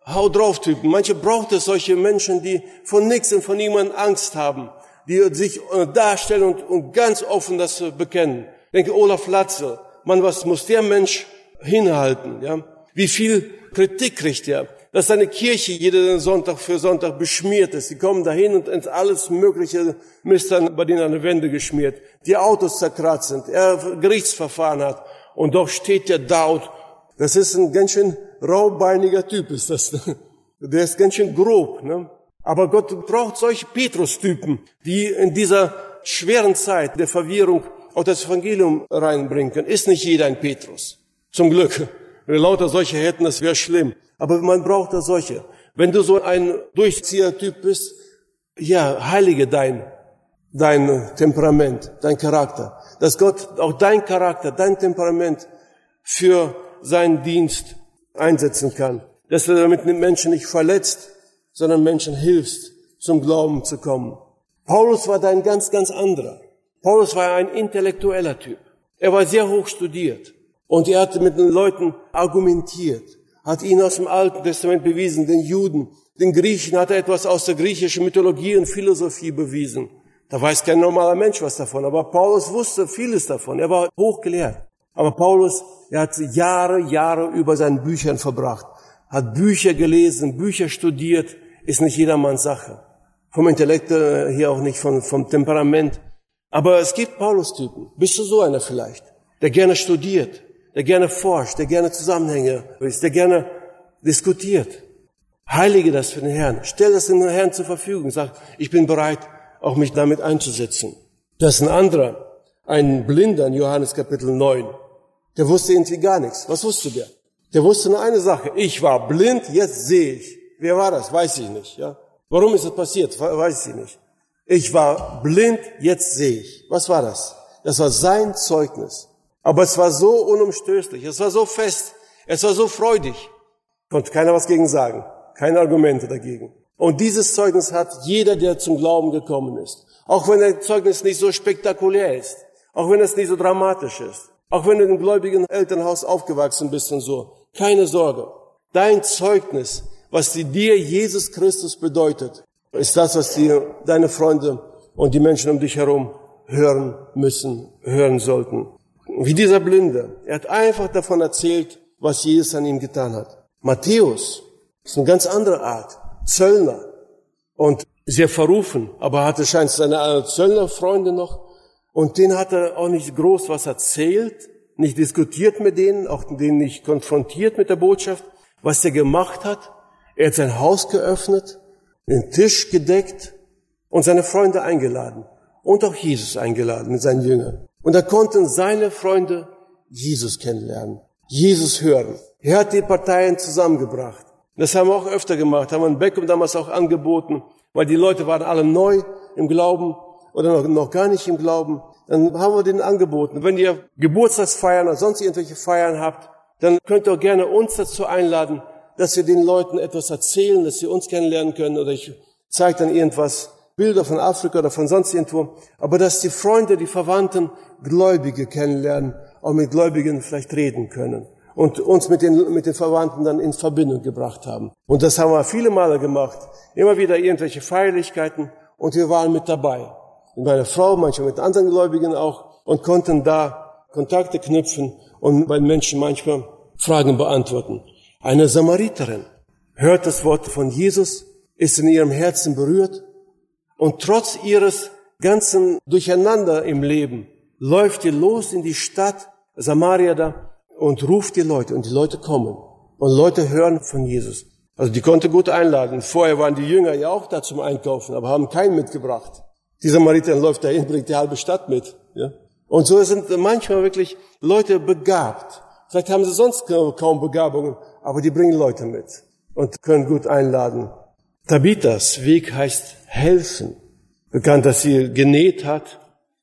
Hau drauf Typen. Manche braucht es solche Menschen, die von nichts und von niemandem Angst haben, die sich äh, darstellen und, und ganz offen das bekennen. Ich denke Olaf Latzel. Man, was muss der Mensch hinhalten? Ja? Wie viel Kritik kriegt er? Dass seine Kirche jeden Sonntag für Sonntag beschmiert ist. Sie kommen dahin und alles mögliche Mist dann bei denen an die Wände geschmiert. Die Autos zerkratzt sind. Er Gerichtsverfahren hat. Und doch steht er da und das ist ein ganz schön raubeiniger Typ, ist das. Der ist ganz schön grob. Ne? Aber Gott braucht solche Petrus-Typen, die in dieser schweren Zeit der Verwirrung auch das Evangelium reinbringen können. Ist nicht jeder ein Petrus. Zum Glück. Wenn wir lauter solche hätten, das wäre schlimm. Aber man braucht da solche. Wenn du so ein Durchzieher-Typ bist, ja, heilige dein, dein Temperament, dein Charakter. Dass Gott auch dein Charakter, dein Temperament für seinen Dienst einsetzen kann. Dass du damit Menschen nicht verletzt, sondern Menschen hilfst, zum Glauben zu kommen. Paulus war da ein ganz, ganz anderer. Paulus war ein intellektueller Typ. Er war sehr hoch studiert. Und er hat mit den Leuten argumentiert, hat ihnen aus dem Alten Testament bewiesen, den Juden, den Griechen hat er etwas aus der griechischen Mythologie und Philosophie bewiesen. Da weiß kein normaler Mensch was davon, aber Paulus wusste vieles davon. Er war hochgelehrt. Aber Paulus, er hat Jahre, Jahre über seinen Büchern verbracht, hat Bücher gelesen, Bücher studiert, ist nicht jedermanns Sache. Vom Intellekt hier auch nicht, vom, vom Temperament. Aber es gibt Paulus-Typen. Bist du so einer vielleicht? Der gerne studiert, der gerne forscht, der gerne Zusammenhänge ist, der gerne diskutiert. Heilige das für den Herrn. Stell das dem Herrn zur Verfügung. Sag, ich bin bereit, auch mich damit einzusetzen. Das ist ein anderer, ein Blinder in Johannes Kapitel 9. Der wusste irgendwie gar nichts. Was wusste der? Der wusste nur eine Sache. Ich war blind, jetzt sehe ich. Wer war das? Weiß ich nicht, ja. Warum ist das passiert? Weiß ich nicht. Ich war blind, jetzt sehe ich. Was war das? Das war sein Zeugnis. Aber es war so unumstößlich, es war so fest, es war so freudig. Konnte keiner was gegen sagen. Keine Argumente dagegen. Und dieses Zeugnis hat jeder, der zum Glauben gekommen ist. Auch wenn das Zeugnis nicht so spektakulär ist. Auch wenn es nicht so dramatisch ist. Auch wenn du im gläubigen Elternhaus aufgewachsen bist und so. Keine Sorge. Dein Zeugnis, was dir Jesus Christus bedeutet, ist das, was dir deine Freunde und die Menschen um dich herum hören müssen, hören sollten. Wie dieser Blinde. Er hat einfach davon erzählt, was Jesus an ihm getan hat. Matthäus ist eine ganz andere Art. Zöllner. Und sehr verrufen, aber hatte scheint seine Zöllnerfreunde noch. Und den hat er auch nicht groß was erzählt, nicht diskutiert mit denen, auch den nicht konfrontiert mit der Botschaft. Was er gemacht hat, er hat sein Haus geöffnet, den Tisch gedeckt und seine Freunde eingeladen. Und auch Jesus eingeladen mit seinen Jüngern. Und da konnten seine Freunde Jesus kennenlernen, Jesus hören. Er hat die Parteien zusammengebracht. Das haben wir auch öfter gemacht, haben wir in Beckum damals auch angeboten, weil die Leute waren alle neu im Glauben oder noch, noch gar nicht im Glauben. Dann haben wir denen angeboten, wenn ihr Geburtstagsfeiern oder sonst irgendwelche Feiern habt, dann könnt ihr auch gerne uns dazu einladen, dass wir den Leuten etwas erzählen, dass sie uns kennenlernen können oder ich zeige dann irgendwas, Bilder von Afrika oder von sonst irgendwo, aber dass die Freunde, die Verwandten Gläubige kennenlernen, auch mit Gläubigen vielleicht reden können und uns mit den, mit den Verwandten dann in Verbindung gebracht haben. Und das haben wir viele Male gemacht. Immer wieder irgendwelche Feierlichkeiten und wir waren mit dabei. Mit meiner Frau, manchmal mit anderen Gläubigen auch und konnten da Kontakte knüpfen und bei Menschen manchmal Fragen beantworten. Eine Samariterin hört das Wort von Jesus, ist in ihrem Herzen berührt und trotz ihres ganzen Durcheinander im Leben läuft ihr los in die Stadt Samaria da und ruft die Leute und die Leute kommen und Leute hören von Jesus. Also die konnte gut einladen. Vorher waren die Jünger ja auch da zum Einkaufen, aber haben keinen mitgebracht. Dieser Samariter läuft dahin, bringt die halbe Stadt mit. Ja? Und so sind manchmal wirklich Leute begabt. Vielleicht haben sie sonst kaum Begabungen, aber die bringen Leute mit und können gut einladen. Tabitas Weg heißt helfen. Bekannt, dass sie genäht hat,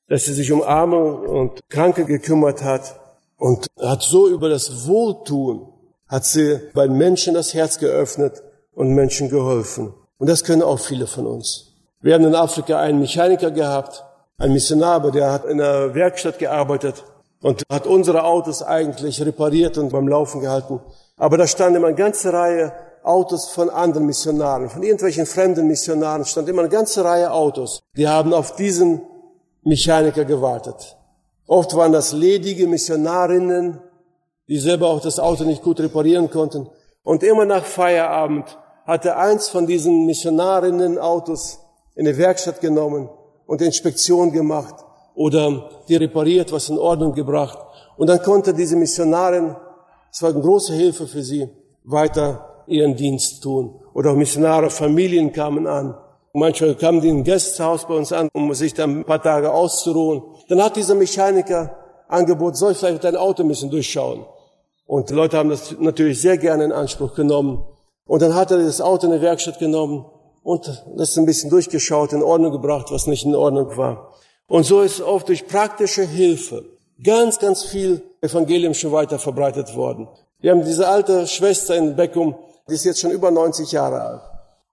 dass sie sich um Arme und Kranke gekümmert hat und hat so über das Wohltun, hat sie bei Menschen das Herz geöffnet und Menschen geholfen. Und das können auch viele von uns. Wir haben in Afrika einen Mechaniker gehabt, einen Missionar, der hat in einer Werkstatt gearbeitet und hat unsere Autos eigentlich repariert und beim Laufen gehalten. Aber da stand immer eine ganze Reihe Autos von anderen Missionaren, von irgendwelchen fremden Missionaren, stand immer eine ganze Reihe Autos. Die haben auf diesen Mechaniker gewartet. Oft waren das ledige Missionarinnen, die selber auch das Auto nicht gut reparieren konnten. Und immer nach Feierabend hatte eins von diesen Missionarinnen-Autos in die Werkstatt genommen und Inspektion gemacht oder die repariert, was in Ordnung gebracht. Und dann konnte diese Missionarin, es war eine große Hilfe für sie, weiter ihren Dienst tun. Oder auch Missionare, Familien kamen an. Manchmal kamen die in ein Gästehaus bei uns an, um sich dann ein paar Tage auszuruhen. Dann hat dieser Mechaniker angeboten, soll ich vielleicht dein Auto ein bisschen durchschauen? Und die Leute haben das natürlich sehr gerne in Anspruch genommen. Und dann hat er das Auto in die Werkstatt genommen und das ein bisschen durchgeschaut, in Ordnung gebracht, was nicht in Ordnung war. Und so ist oft durch praktische Hilfe ganz, ganz viel Evangelium schon weiter verbreitet worden. Wir haben diese alte Schwester in Beckum, die ist jetzt schon über 90 Jahre alt.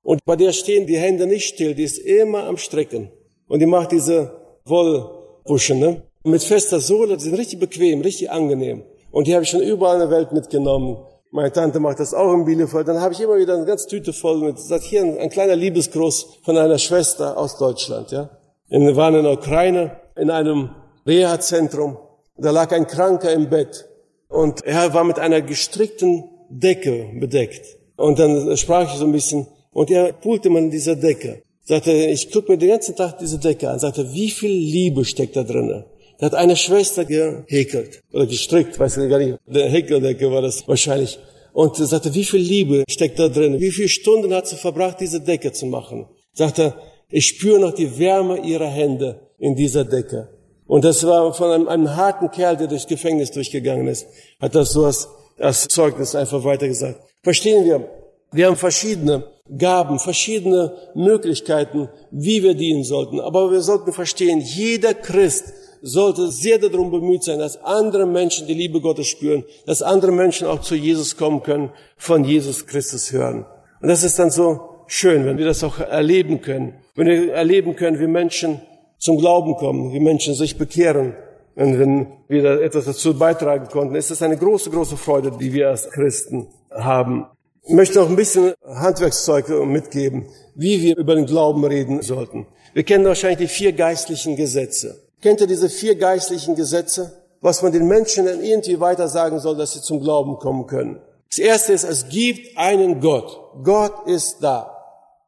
Und bei der stehen die Hände nicht still, die ist immer am Strecken. Und die macht diese Wollbuschen, ne? Mit fester Sohle, die sind richtig bequem, richtig angenehm. Und die habe ich schon überall in der Welt mitgenommen. Meine Tante macht das auch in Bielefeld. Dann habe ich immer wieder eine ganze Tüte voll mit, sagt hier ein, ein kleiner Liebesgruß von einer Schwester aus Deutschland, ja. Wir waren in der Ukraine, in einem Reha-Zentrum. Da lag ein Kranker im Bett. Und er war mit einer gestrickten Decke bedeckt. Und dann sprach ich so ein bisschen, und er pulte man in dieser Decke. Sagte, ich gucke mir den ganzen Tag diese Decke an. Sagte, wie viel Liebe steckt da drinnen? Da hat eine Schwester gehäkelt oder gestrickt, weiß ich gar nicht. Der Häkeldecke war das wahrscheinlich. und sagte, wie viel Liebe steckt da drin? Wie viele Stunden hat sie verbracht, diese Decke zu machen? Sagte, ich spüre noch die Wärme ihrer Hände in dieser Decke. Und das war von einem, einem harten Kerl, der durchs Gefängnis durchgegangen ist, hat das so als, als Zeugnis einfach weitergesagt. Verstehen wir? Wir haben verschiedene Gaben, verschiedene Möglichkeiten, wie wir dienen sollten. Aber wir sollten verstehen, jeder Christ sollte sehr darum bemüht sein, dass andere Menschen die Liebe Gottes spüren, dass andere Menschen auch zu Jesus kommen können, von Jesus Christus hören. Und das ist dann so schön, wenn wir das auch erleben können. Wenn wir erleben können, wie Menschen zum Glauben kommen, wie Menschen sich bekehren. Und wenn wir da etwas dazu beitragen konnten, ist das eine große, große Freude, die wir als Christen haben. Ich möchte noch ein bisschen Handwerkszeug mitgeben, wie wir über den Glauben reden sollten. Wir kennen wahrscheinlich die vier geistlichen Gesetze. Kennt ihr diese vier geistlichen Gesetze? Was man den Menschen dann irgendwie weiter sagen soll, dass sie zum Glauben kommen können. Das erste ist, es gibt einen Gott. Gott ist da.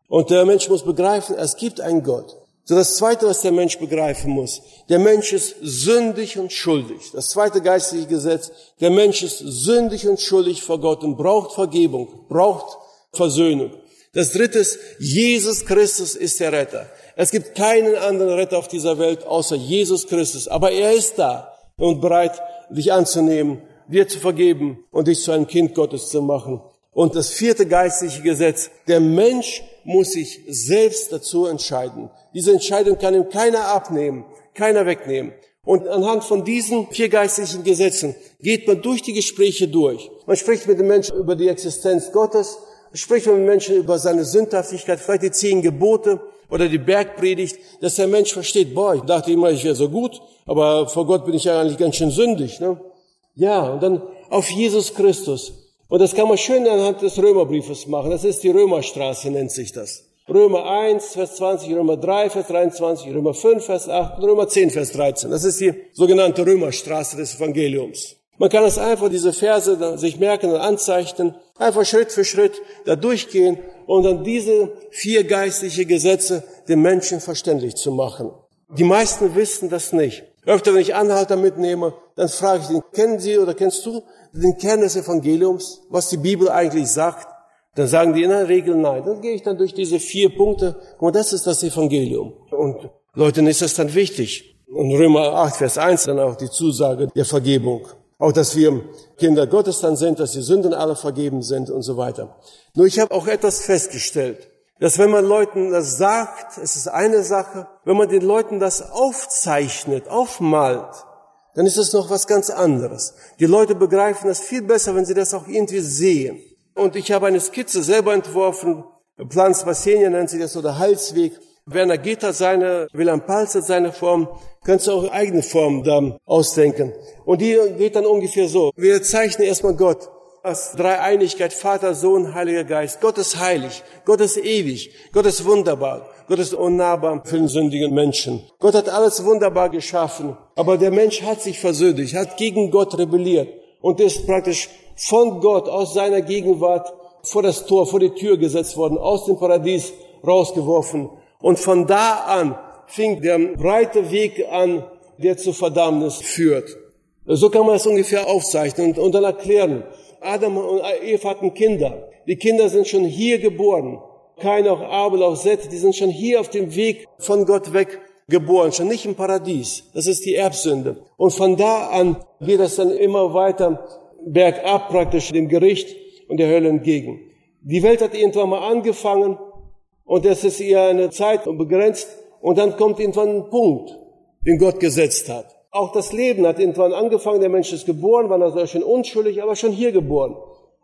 Und der Mensch muss begreifen, es gibt einen Gott. So das zweite, was der Mensch begreifen muss. Der Mensch ist sündig und schuldig. Das zweite geistliche Gesetz. Der Mensch ist sündig und schuldig vor Gott und braucht Vergebung, braucht Versöhnung. Das dritte ist, Jesus Christus ist der Retter. Es gibt keinen anderen Retter auf dieser Welt außer Jesus Christus. Aber er ist da und bereit, dich anzunehmen, dir zu vergeben und dich zu einem Kind Gottes zu machen. Und das vierte geistliche Gesetz, der Mensch muss sich selbst dazu entscheiden. Diese Entscheidung kann ihm keiner abnehmen, keiner wegnehmen. Und anhand von diesen vier geistlichen Gesetzen geht man durch die Gespräche durch. Man spricht mit den Menschen über die Existenz Gottes, spricht mit den Menschen über seine Sündhaftigkeit, vielleicht die zehn Gebote, oder die Bergpredigt, dass der Mensch versteht, boah, ich dachte immer, ich wäre so gut, aber vor Gott bin ich ja eigentlich ganz schön sündig. Ne? Ja, und dann auf Jesus Christus. Und das kann man schön anhand des Römerbriefes machen. Das ist die Römerstraße, nennt sich das. Römer 1, Vers 20, Römer 3, Vers 23, Römer 5, Vers 8 und Römer 10, Vers 13. Das ist die sogenannte Römerstraße des Evangeliums. Man kann es einfach, diese Verse sich merken und anzeichnen, einfach Schritt für Schritt da durchgehen und dann diese vier geistliche Gesetze den Menschen verständlich zu machen. Die meisten wissen das nicht. Öfter, wenn ich Anhalter mitnehme, dann frage ich den, kennen Sie oder kennst du den Kern des Evangeliums, was die Bibel eigentlich sagt? Dann sagen die in der Regel nein. Dann gehe ich dann durch diese vier Punkte. Und das ist das Evangelium. Und Leuten ist das dann wichtig. Und Römer 8, Vers 1 dann auch die Zusage der Vergebung. Auch, dass wir Kinder Gottes dann sind, dass die Sünden alle vergeben sind und so weiter. Nur ich habe auch etwas festgestellt, dass wenn man Leuten das sagt, es ist eine Sache, wenn man den Leuten das aufzeichnet, aufmalt, dann ist es noch was ganz anderes. Die Leute begreifen das viel besser, wenn sie das auch irgendwie sehen. Und ich habe eine Skizze selber entworfen, Plan Spassenia nennt sich das, oder Halsweg. Werner hat seine, Wilhelm Palz hat seine Form, kannst du auch eigene Formen da ausdenken. Und die geht dann ungefähr so. Wir zeichnen erstmal Gott als Dreieinigkeit, Vater, Sohn, Heiliger Geist. Gott ist heilig, Gott ist ewig, Gott ist wunderbar, Gott ist unnahbar für den sündigen Menschen. Gott hat alles wunderbar geschaffen, aber der Mensch hat sich versündigt, hat gegen Gott rebelliert und ist praktisch von Gott aus seiner Gegenwart vor das Tor, vor die Tür gesetzt worden, aus dem Paradies rausgeworfen. Und von da an fing der breite Weg an, der zur Verdammnis führt. So kann man es ungefähr aufzeichnen und, und dann erklären. Adam und Eva hatten Kinder. Die Kinder sind schon hier geboren. Kein auch Abel, auch Seth, die sind schon hier auf dem Weg von Gott weg geboren, schon nicht im Paradies. Das ist die Erbsünde. Und von da an geht es dann immer weiter bergab praktisch dem Gericht und der Hölle entgegen. Die Welt hat irgendwann mal angefangen und es ist ihr eine Zeit begrenzt und dann kommt irgendwann ein Punkt, den Gott gesetzt hat. Auch das Leben hat irgendwann angefangen, der Mensch ist geboren, war also schon unschuldig, aber schon hier geboren.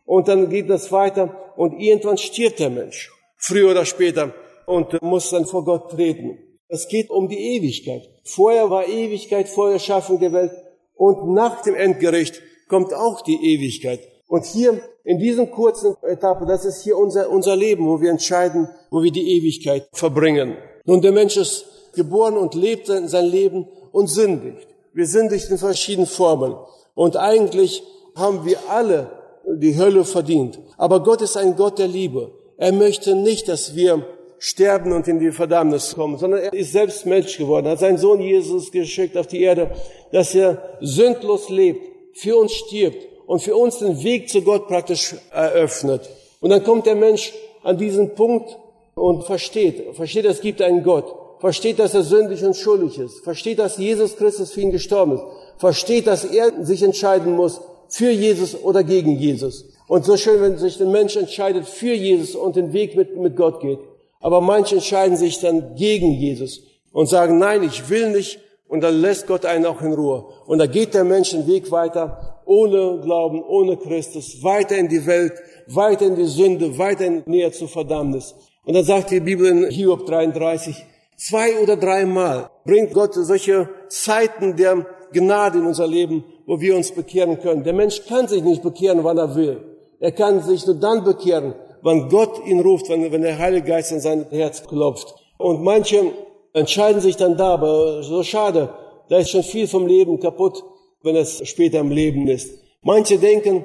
Und dann geht das weiter und irgendwann stirbt der Mensch, früher oder später, und muss dann vor Gott treten. Es geht um die Ewigkeit. Vorher war Ewigkeit, vorher Schaffung der Welt und nach dem Endgericht kommt auch die Ewigkeit. Und hier in diesem kurzen Etappe, das ist hier unser, unser Leben, wo wir entscheiden, wo wir die Ewigkeit verbringen. Nun, der Mensch ist geboren und lebt sein Leben und sündigt. Wir sündigt in verschiedenen Formen. Und eigentlich haben wir alle die Hölle verdient. Aber Gott ist ein Gott der Liebe. Er möchte nicht, dass wir sterben und in die Verdammnis kommen, sondern er ist selbst Mensch geworden, hat seinen Sohn Jesus geschickt auf die Erde, dass er sündlos lebt, für uns stirbt und für uns den Weg zu Gott praktisch eröffnet. Und dann kommt der Mensch an diesen Punkt und versteht, versteht, es gibt einen Gott, versteht, dass er sündig und schuldig ist, versteht, dass Jesus Christus für ihn gestorben ist, versteht, dass er sich entscheiden muss für Jesus oder gegen Jesus. Und so schön, wenn sich der Mensch entscheidet für Jesus und den Weg mit, mit Gott geht. Aber manche entscheiden sich dann gegen Jesus und sagen, nein, ich will nicht. Und dann lässt Gott einen auch in Ruhe. Und da geht der Mensch den Weg weiter, ohne Glauben, ohne Christus, weiter in die Welt, weiter in die Sünde, weiter näher zur Verdammnis. Und dann sagt die Bibel in Hiob 33, zwei oder dreimal bringt Gott solche Zeiten der Gnade in unser Leben, wo wir uns bekehren können. Der Mensch kann sich nicht bekehren, wann er will. Er kann sich nur dann bekehren, wann Gott ihn ruft, wenn, wenn der Heilige Geist in sein Herz klopft. Und manche entscheiden sich dann da, aber so schade, da ist schon viel vom Leben kaputt, wenn es später im Leben ist. Manche denken,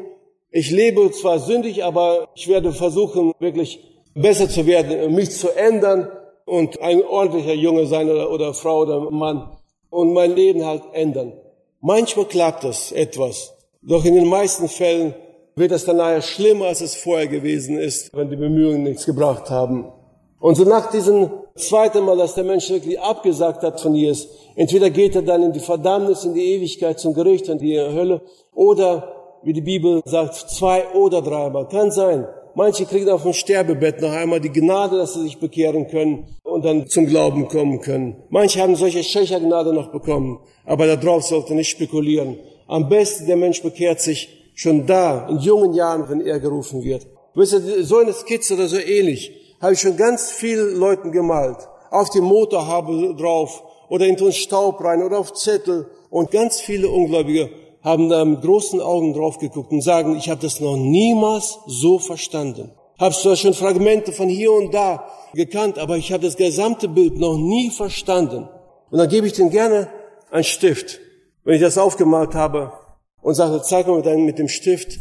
ich lebe zwar sündig, aber ich werde versuchen, wirklich besser zu werden, mich zu ändern und ein ordentlicher Junge sein oder, oder Frau oder Mann und mein Leben halt ändern. Manchmal klappt das etwas, doch in den meisten Fällen wird es dann nachher schlimmer, als es vorher gewesen ist, wenn die Bemühungen nichts gebracht haben. Und so nach diesem zweiten Mal, dass der Mensch wirklich abgesagt hat von Jesus, entweder geht er dann in die Verdammnis, in die Ewigkeit zum Gericht, in die Hölle, oder, wie die Bibel sagt, zwei oder dreimal. Kann sein. Manche kriegen auf dem Sterbebett noch einmal die Gnade, dass sie sich bekehren können und dann zum Glauben kommen können. Manche haben solche Schächergnade noch bekommen, aber darauf sollte nicht spekulieren. Am besten der Mensch bekehrt sich schon da, in jungen Jahren, wenn er gerufen wird. Wisst ihr, so eine Skizze oder so ähnlich habe ich schon ganz vielen Leuten gemalt. Auf die Motorhaube drauf oder in den Staub rein oder auf Zettel. Und ganz viele Ungläubige haben da mit großen Augen drauf geguckt und sagen, ich habe das noch niemals so verstanden. Habe zwar schon Fragmente von hier und da gekannt, aber ich habe das gesamte Bild noch nie verstanden. Und dann gebe ich denen gerne einen Stift, wenn ich das aufgemalt habe und sage, zeig mal mit dem Stift,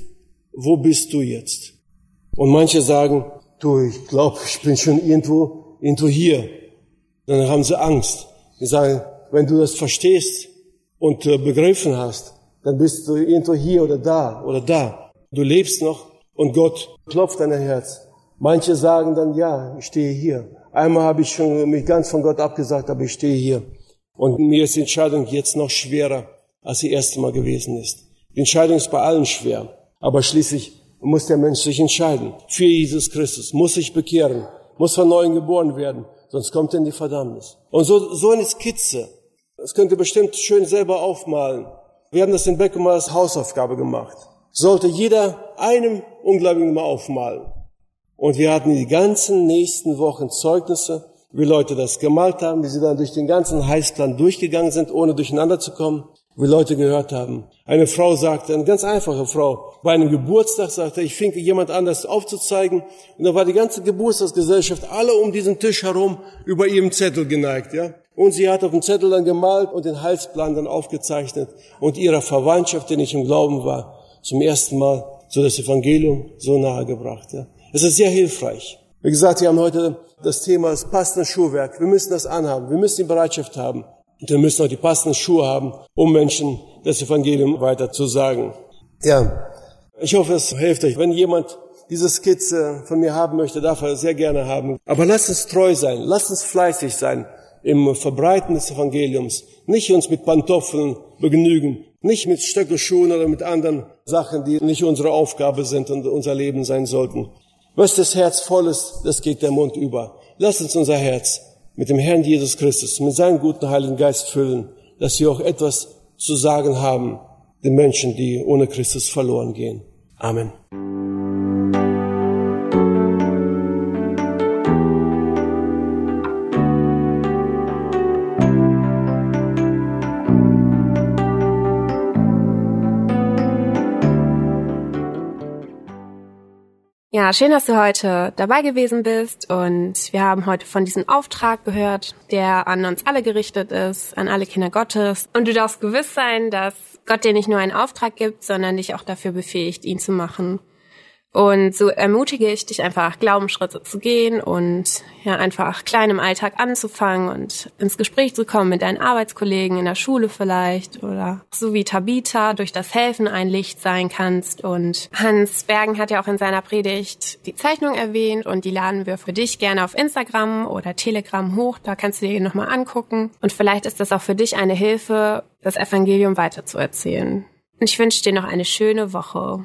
wo bist du jetzt? Und manche sagen, du, ich glaube, ich bin schon irgendwo, irgendwo hier. Dann haben sie Angst. Die sagen, wenn du das verstehst und äh, begriffen hast, dann bist du irgendwo hier oder da oder da. Du lebst noch und Gott klopft an dein Herz. Manche sagen dann, ja, ich stehe hier. Einmal habe ich schon mich ganz von Gott abgesagt, aber ich stehe hier. Und mir ist die Entscheidung jetzt noch schwerer, als die erste Mal gewesen ist. Die Entscheidung ist bei allen schwer. Aber schließlich muss der Mensch sich entscheiden. Für Jesus Christus. Muss sich bekehren. Muss von neuem geboren werden. Sonst kommt er in die Verdammnis. Und so, so eine Skizze. Das könnt ihr bestimmt schön selber aufmalen. Wir haben das in Beckum als Hausaufgabe gemacht. Sollte jeder einem Ungläubigen mal aufmalen. Und wir hatten die ganzen nächsten Wochen Zeugnisse, wie Leute das gemalt haben, wie sie dann durch den ganzen Heißplan durchgegangen sind, ohne durcheinander zu kommen, wie Leute gehört haben. Eine Frau sagte, eine ganz einfache Frau, bei einem Geburtstag sagte, ich fing jemand anders aufzuzeigen, und da war die ganze Geburtstagsgesellschaft alle um diesen Tisch herum über ihrem Zettel geneigt, ja. Und sie hat auf dem Zettel dann gemalt und den Heilsplan dann aufgezeichnet und ihrer Verwandtschaft, die nicht im Glauben war, zum ersten Mal so das Evangelium so nahe gebracht. Ja. Es ist sehr hilfreich. Wie gesagt, wir haben heute das Thema das passende Schuhwerk. Wir müssen das anhaben. Wir müssen die Bereitschaft haben. Und wir müssen auch die passenden Schuhe haben, um Menschen das Evangelium weiter zu sagen. Ja, ich hoffe, es hilft euch. Wenn jemand diese Skizze von mir haben möchte, darf er sehr gerne haben. Aber lasst uns treu sein. Lasst uns fleißig sein im Verbreiten des Evangeliums, nicht uns mit Pantoffeln begnügen, nicht mit Stöckelschuhen oder mit anderen Sachen, die nicht unsere Aufgabe sind und unser Leben sein sollten. Was das Herz voll ist, das geht der Mund über. Lass uns unser Herz mit dem Herrn Jesus Christus, mit seinem guten Heiligen Geist füllen, dass wir auch etwas zu sagen haben den Menschen, die ohne Christus verloren gehen. Amen. Ja, schön, dass du heute dabei gewesen bist und wir haben heute von diesem Auftrag gehört, der an uns alle gerichtet ist, an alle Kinder Gottes. Und du darfst gewiss sein, dass Gott dir nicht nur einen Auftrag gibt, sondern dich auch dafür befähigt, ihn zu machen. Und so ermutige ich dich einfach, Glaubensschritte zu gehen und ja, einfach klein im Alltag anzufangen und ins Gespräch zu kommen mit deinen Arbeitskollegen in der Schule vielleicht oder so wie Tabitha durch das Helfen ein Licht sein kannst. Und Hans Bergen hat ja auch in seiner Predigt die Zeichnung erwähnt und die laden wir für dich gerne auf Instagram oder Telegram hoch. Da kannst du dir nochmal angucken. Und vielleicht ist das auch für dich eine Hilfe, das Evangelium weiterzuerzählen. Und ich wünsche dir noch eine schöne Woche.